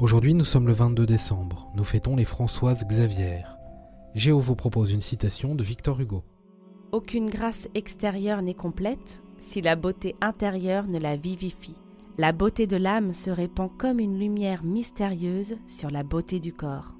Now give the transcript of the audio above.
Aujourd'hui, nous sommes le 22 décembre. Nous fêtons les Françoises Xavier. Géo vous propose une citation de Victor Hugo. Aucune grâce extérieure n'est complète si la beauté intérieure ne la vivifie. La beauté de l'âme se répand comme une lumière mystérieuse sur la beauté du corps.